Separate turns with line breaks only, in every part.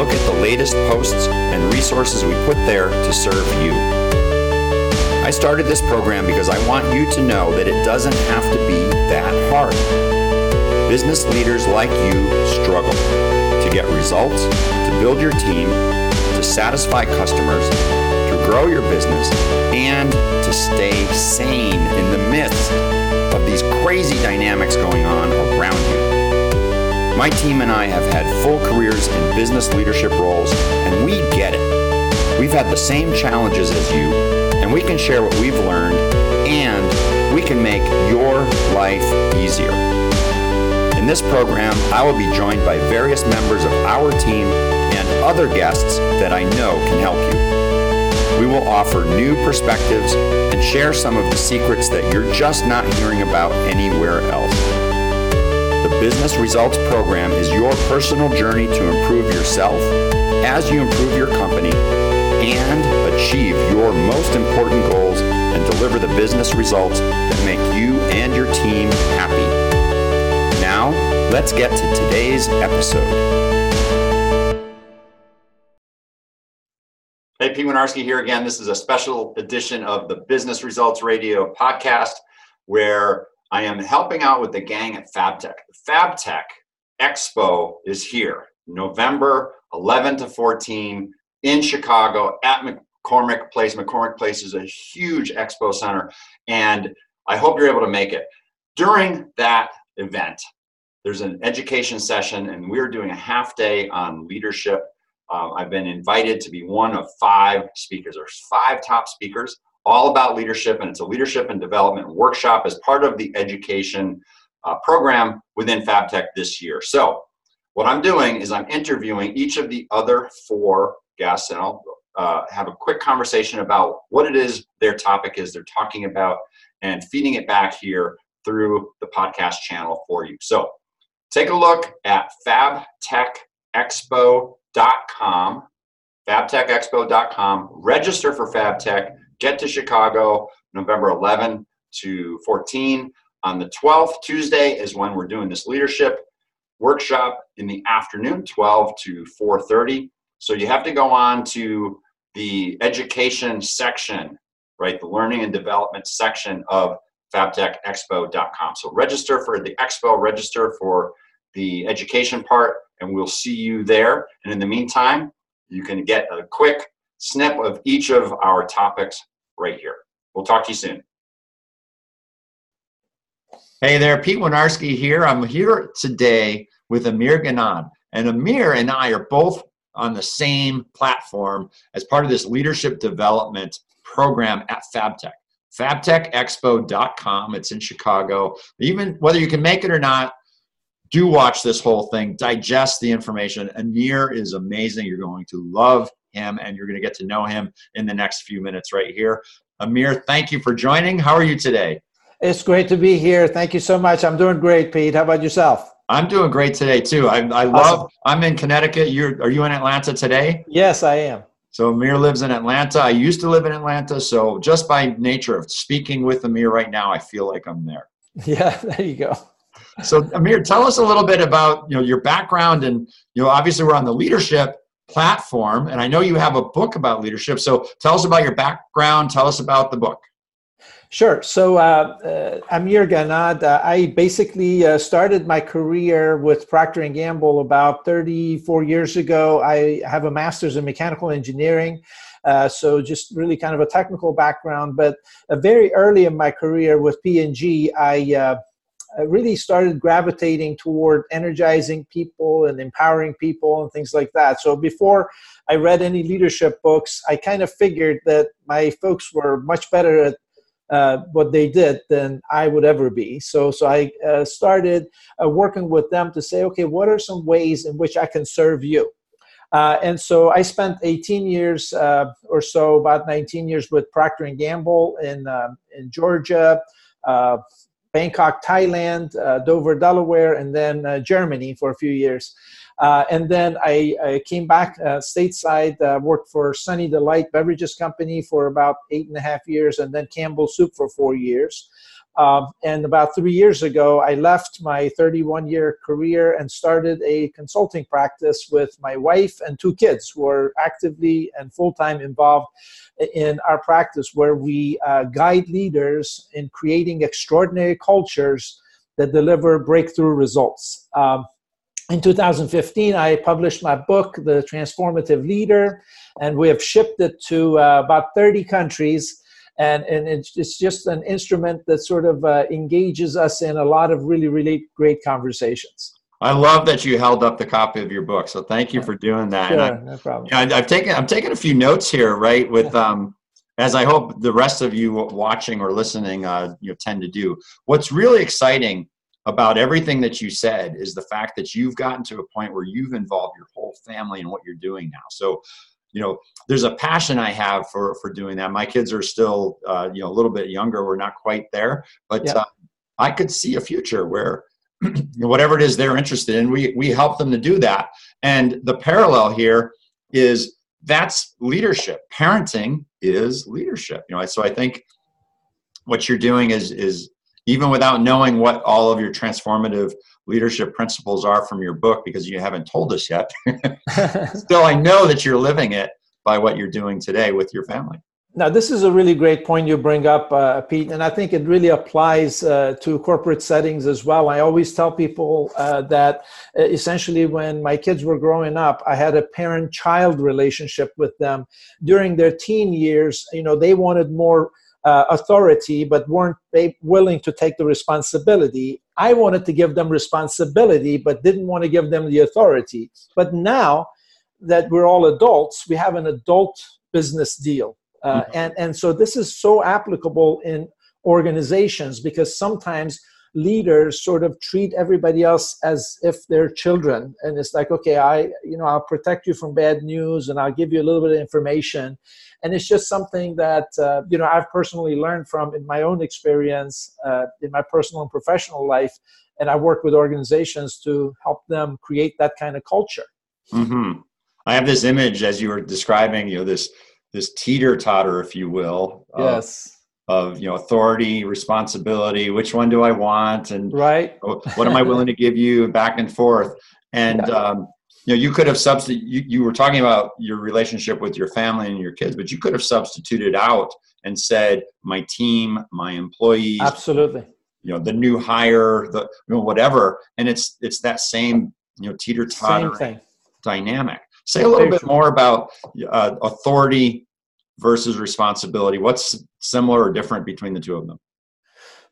look at the latest posts and resources we put there to serve you. I started this program because I want you to know that it doesn't have to be that hard. Business leaders like you struggle to get results, to build your team, to satisfy customers, to grow your business, and to stay sane in the midst of these crazy dynamics going on. My team and I have had full careers in business leadership roles, and we get it. We've had the same challenges as you, and we can share what we've learned, and we can make your life easier. In this program, I will be joined by various members of our team and other guests that I know can help you. We will offer new perspectives and share some of the secrets that you're just not hearing about anywhere else. Business Results Program is your personal journey to improve yourself as you improve your company and achieve your most important goals and deliver the business results that make you and your team happy. Now, let's get to today's episode. Hey, Pete Winiarski here again. This is a special edition of the Business Results Radio podcast where I am helping out with the gang at FabTech. FabTech Expo is here, November 11 to 14 in Chicago at McCormick Place. McCormick Place is a huge expo center, and I hope you're able to make it. During that event, there's an education session, and we're doing a half day on leadership. Uh, I've been invited to be one of five speakers. There's five top speakers all about leadership, and it's a leadership and development workshop as part of the education uh, program within FabTech this year. So, what I'm doing is I'm interviewing each of the other four guests, and I'll uh, have a quick conversation about what it is their topic is they're talking about, and feeding it back here through the podcast channel for you. So, take a look at fabtechexpo.com fabtechexpo.com register for fabtech get to Chicago November 11 to 14. On the 12th, Tuesday, is when we're doing this leadership workshop in the afternoon, 12 to 4.30. So you have to go on to the education section, right, the learning and development section of fabtechexpo.com. So register for the expo, register for the education part, and we'll see you there. And in the meantime, you can get a quick snip of each of our topics right here. We'll talk to you soon. Hey there, Pete Winiarski here. I'm here today with Amir Ghannad. And Amir and I are both on the same platform as part of this leadership development program at FabTech. FabTechExpo.com. It's in Chicago. Even whether you can make it or not, do watch this whole thing, digest the information. Amir is amazing. You're going to love him and you're going to get to know him in the next few minutes right here. Amir, thank you for joining. How are you today?
It's great to be here. Thank you so much. I'm doing great, Pete. How about yourself?
I'm doing great today too. I, I love. I'm in Connecticut. You're are you in Atlanta today?
Yes, I am.
So Amir lives in Atlanta. I used to live in Atlanta. So just by nature of speaking with Amir right now, I feel like I'm there.
Yeah, there you go.
So Amir, tell us a little bit about you know your background and you know obviously we're on the leadership platform. And I know you have a book about leadership. So tell us about your background. Tell us about the book.
Sure. So uh, uh, Amir Ghannad, uh, I basically uh, started my career with Procter & Gamble about 34 years ago. I have a master's in mechanical engineering. Uh, so just really kind of a technical background, but uh, very early in my career with P&G, I I really started gravitating toward energizing people and empowering people and things like that. So before I read any leadership books, I kind of figured that my folks were much better at uh, what they did than I would ever be. So, so I uh, started uh, working with them to say, okay, what are some ways in which I can serve you? Uh, and so I spent 18 years uh, or so, about 19 years with Procter and Gamble in um, in Georgia, uh, Bangkok, Thailand, uh, Dover, Delaware, and then uh, Germany for a few years. Uh, and then I, I came back stateside, worked for Sunny Delight Beverages Company for about eight and a half years, and then Campbell Soup for four years. Um, and about three years ago, I left my 31 year career and started a consulting practice with my wife and two kids who are actively and full time involved in our practice, where we uh, guide leaders in creating extraordinary cultures that deliver breakthrough results. Um, in 2015, I published my book, The Transformative Leader, and we have shipped it to uh, about 30 countries and and it's, it's just an instrument that sort of uh, engages us in a lot of really really great conversations.
I love that you held up the copy of your book, so thank you for doing that.
Sure,
I,
no problem.
You know, I, have taken I'm taking a few notes here, right? With um, as I hope the rest of you watching or listening, uh, you know, tend to do. What's really exciting about everything that you said is the fact that you've gotten to a point where you've involved your whole family in what you're doing now. So you know there's a passion i have for for doing that. My kids are still uh, you know a little bit younger. We're not quite there but yeah. uh, i could see a future where whatever it is they're interested in we we help them to do that. And the parallel here is that's leadership. Parenting is leadership. You know so i think what you're doing is is even without knowing what all of your transformative leadership principles are from your book because you haven't told us yet. Still, I know that you're living it by what you're doing today with your family.
Now, this is a really great point you bring up, uh, Pete, and I think it really applies uh, to corporate settings as well. I always tell people uh, that uh, essentially when my kids were growing up, I had a parent child relationship with them. During their teen years, you know, they wanted more uh, authority but weren't they willing to take the responsibility. I wanted to give them responsibility but didn't want to give them the authority. But now that we're all adults, we have an adult business deal. Uh, mm-hmm. and, and so this is so applicable in organizations because sometimes leaders sort of treat everybody else as if they're children and it's like okay i you know i'll protect you from bad news and i'll give you a little bit of information and it's just something that uh, you know I've personally learned from in my own experience uh, in my personal and professional life, and I work with organizations to help them create that kind of culture.
Mm-hmm. I have this image as you were describing, you know, this this teeter totter, if you will.
Yes.
Of, you know authority, responsibility. Which one do I want? And
right.
what am I willing to give you? Back and forth. And yeah. um, you know you could have substitute you, you were talking about your relationship with your family and your kids but you could have substituted out and said my team my employees
absolutely
you know the new hire the you know whatever and it's it's that same you know teeter totter dynamic say a little bit more about uh, authority versus responsibility what's similar or different between the two of them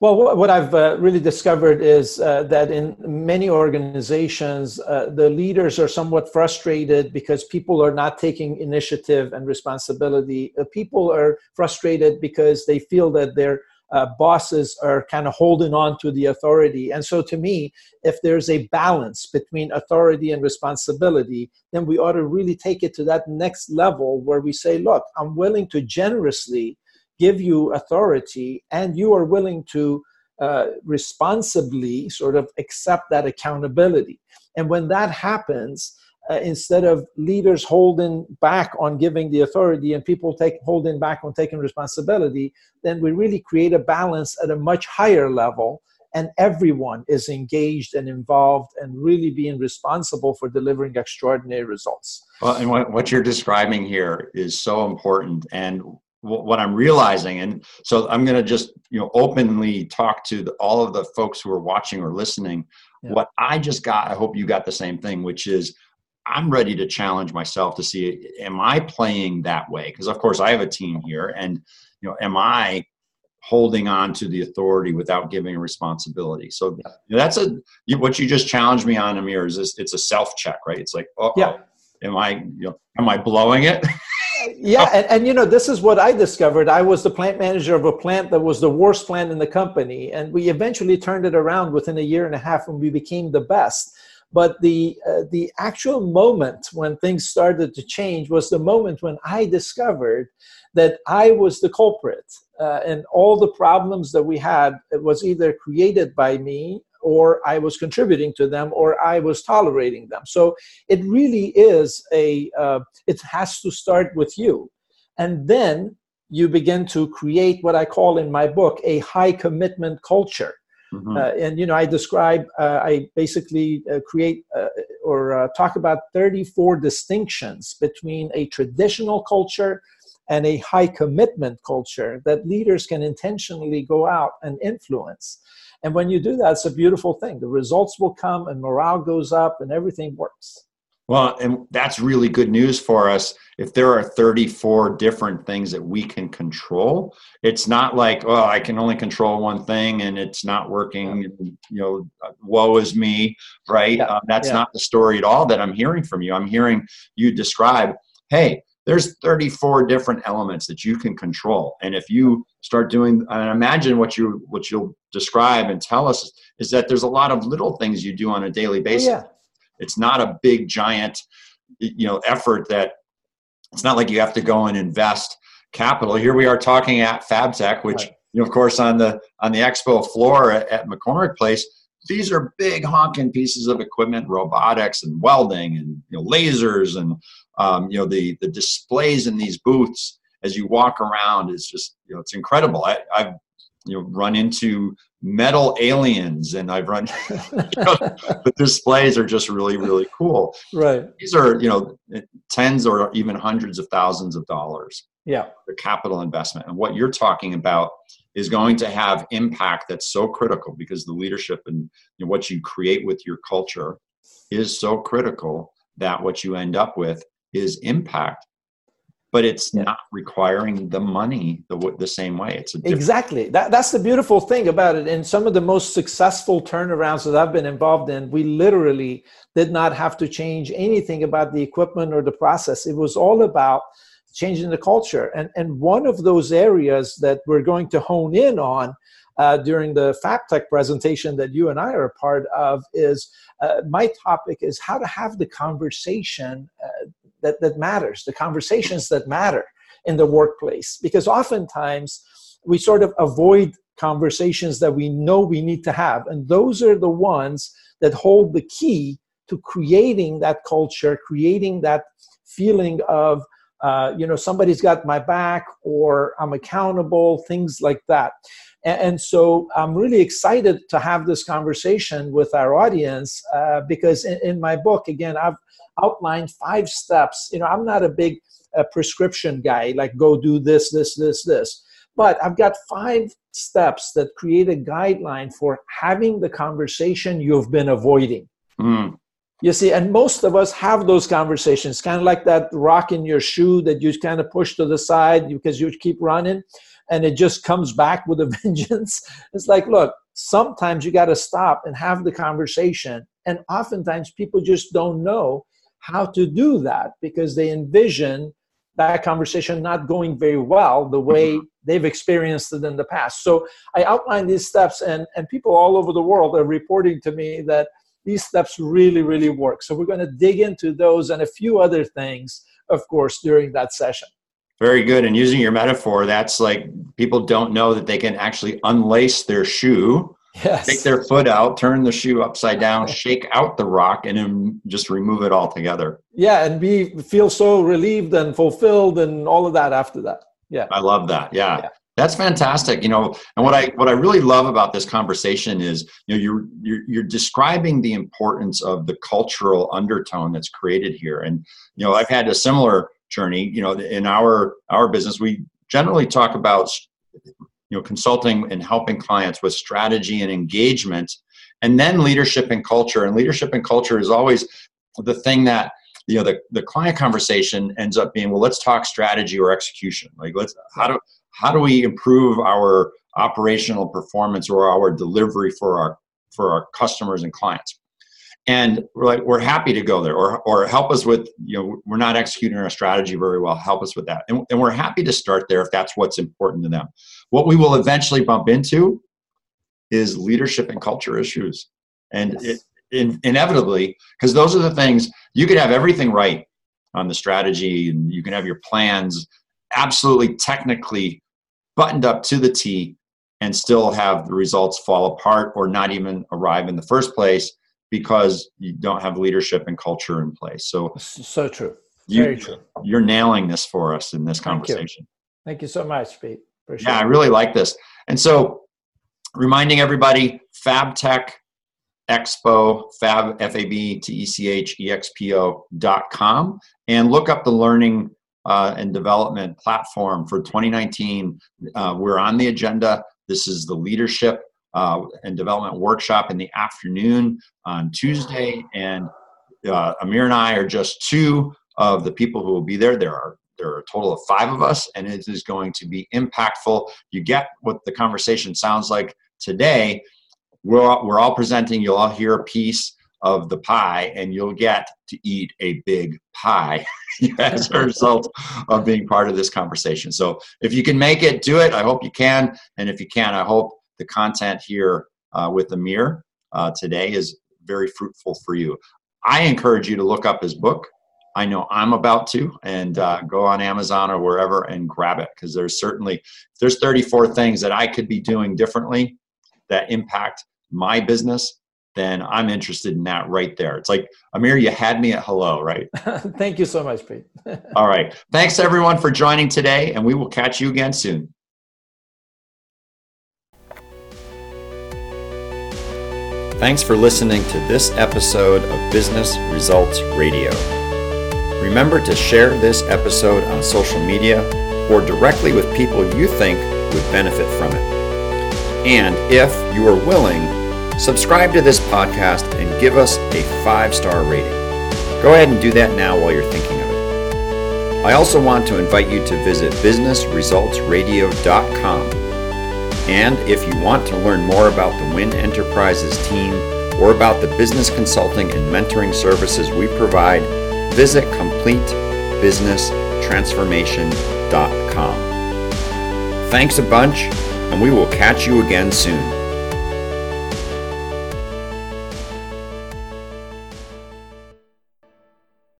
well, what I've uh, really discovered is uh, that in many organizations, uh, the leaders are somewhat frustrated because people are not taking initiative and responsibility. Uh, people are frustrated because they feel that their uh, bosses are kind of holding on to the authority. And so, to me, if there's a balance between authority and responsibility, then we ought to really take it to that next level where we say, look, I'm willing to generously give you authority and you are willing to uh, responsibly sort of accept that accountability. And when that happens, uh, instead of leaders holding back on giving the authority and people take holding back on taking responsibility, then we really create a balance at a much higher level and everyone is engaged and involved and really being responsible for delivering extraordinary results.
Well, and what, what you're describing here is so important. And what I'm realizing, and so I'm going to just you know openly talk to the, all of the folks who are watching or listening. Yeah. What I just got, I hope you got the same thing, which is I'm ready to challenge myself to see am I playing that way? Because of course I have a team here, and you know, am I holding on to the authority without giving responsibility? So that's a what you just challenged me on, Amir. Is this, it's a self check, right? It's like, oh, yeah. am I you know, am I blowing it?
yeah, and, and, you know, this is what I discovered. I was the plant manager of a plant that was the worst plant in the company, and we eventually turned it around within a year and a half, and we became the best. But the uh, the actual moment when things started to change was the moment when I discovered that I was the culprit, uh, and all the problems that we had was either created by me or I was contributing to them, or I was tolerating them. So it really is a, uh, it has to start with you. And then you begin to create what I call in my book a high commitment culture. Mm-hmm. Uh, and you know, I describe, uh, I basically uh, create uh, or uh, talk about 34 distinctions between a traditional culture and a high commitment culture that leaders can intentionally go out and influence. And when you do that, it's a beautiful thing. The results will come and morale goes up and everything works.
Well, and that's really good news for us. If there are 34 different things that we can control, it's not like, oh, I can only control one thing and it's not working. Yeah. You know, woe is me, right? Yeah. Um, that's yeah. not the story at all that I'm hearing from you. I'm hearing you describe, hey, there's 34 different elements that you can control and if you start doing and imagine what you what you'll describe and tell us is that there's a lot of little things you do on a daily oh, basis yeah. It's not a big giant you know effort that it's not like you have to go and invest capital here we are talking at fabtech which right. you know of course on the on the expo floor at, at mccormick place these are big honking pieces of equipment robotics and welding and you know, lasers and um, you know the the displays in these booths as you walk around is just you know it's incredible I, i've you know run into metal aliens and i've run you know, the displays are just really really cool.
Right.
These are you know tens or even hundreds of thousands of dollars.
Yeah.
The capital investment. And what you're talking about is going to have impact that's so critical because the leadership and you know, what you create with your culture is so critical that what you end up with is impact but it's yeah. not requiring the money the, the same way. It's
exactly. That, that's the beautiful thing about it. In some of the most successful turnarounds that i've been involved in we literally did not have to change anything about the equipment or the process. It was all about changing the culture. And, and one of those areas that we're going to hone in on uh, during the FabTech presentation that you and I are a part of is uh, my topic is how to have the conversation uh, that, that matters, the conversations that matter in the workplace. Because oftentimes we sort of avoid conversations that we know we need to have. And those are the ones that hold the key to creating that culture, creating that feeling of, uh, you know, somebody's got my back or I'm accountable, things like that. And, and so I'm really excited to have this conversation with our audience uh, because in, in my book, again, I've outlined five steps. You know, I'm not a big uh, prescription guy, like go do this, this, this, this. But I've got five steps that create a guideline for having the conversation you've been avoiding. Mm. You see, and most of us have those conversations, kind of like that rock in your shoe that you kind of push to the side because you keep running and it just comes back with a vengeance. It's like, look, sometimes you got to stop and have the conversation. And oftentimes people just don't know how to do that because they envision that conversation not going very well the way mm-hmm. they've experienced it in the past. So I outlined these steps, and, and people all over the world are reporting to me that these steps really, really work. So we're going to dig into those and a few other things, of course, during that session.
Very good. And using your metaphor, that's like people don't know that they can actually unlace their shoe Yes. Take their foot out, turn the shoe upside down, shake out the rock, and then just remove it altogether.
Yeah, and be feel so relieved and fulfilled and all of that after that. Yeah.
I love that. Yeah. yeah. That's fantastic. You know, and what I what I really love about this conversation is, you know, you're you're you're describing the importance of the cultural undertone that's created here. And you know, I've had a similar journey. You know, in our our business, we generally talk about you know consulting and helping clients with strategy and engagement and then leadership and culture and leadership and culture is always the thing that you know the, the client conversation ends up being well let's talk strategy or execution like let's how do how do we improve our operational performance or our delivery for our for our customers and clients? And we're like we're happy to go there or or help us with you know we're not executing our strategy very well help us with that. And, and we're happy to start there if that's what's important to them. What we will eventually bump into is leadership and culture issues. And yes. it in, inevitably, because those are the things you could have everything right on the strategy and you can have your plans absolutely technically buttoned up to the T and still have the results fall apart or not even arrive in the first place because you don't have leadership and culture in place. So,
so true.
Very you, true. You're nailing this for us in this conversation.
Thank you, Thank you so much, Pete.
Appreciate yeah, I really like this. And so, reminding everybody, FabTech Expo, Fab, F A B T E C H E X P O dot com, and look up the learning uh, and development platform for 2019. Uh, we're on the agenda. This is the leadership uh, and development workshop in the afternoon on Tuesday, and uh, Amir and I are just two of the people who will be there. There are there are a total of five of us, and it is going to be impactful. You get what the conversation sounds like today. We're all, we're all presenting. You'll all hear a piece of the pie, and you'll get to eat a big pie as a result of being part of this conversation. So, if you can make it, do it. I hope you can, and if you can, I hope the content here uh, with Amir uh, today is very fruitful for you. I encourage you to look up his book. I know I'm about to, and uh, go on Amazon or wherever and grab it because there's certainly there's 34 things that I could be doing differently that impact my business. Then I'm interested in that right there. It's like Amir, you had me at hello, right?
Thank you so much, Pete.
All right, thanks everyone for joining today, and we will catch you again soon. Thanks for listening to this episode of Business Results Radio. Remember to share this episode on social media or directly with people you think would benefit from it. And if you are willing, subscribe to this podcast and give us a five star rating. Go ahead and do that now while you're thinking of it. I also want to invite you to visit businessresultsradio.com. And if you want to learn more about the Win Enterprises team or about the business consulting and mentoring services we provide, visit CompleteBusinessTransformation.com. Thanks a bunch, and we will catch you again soon.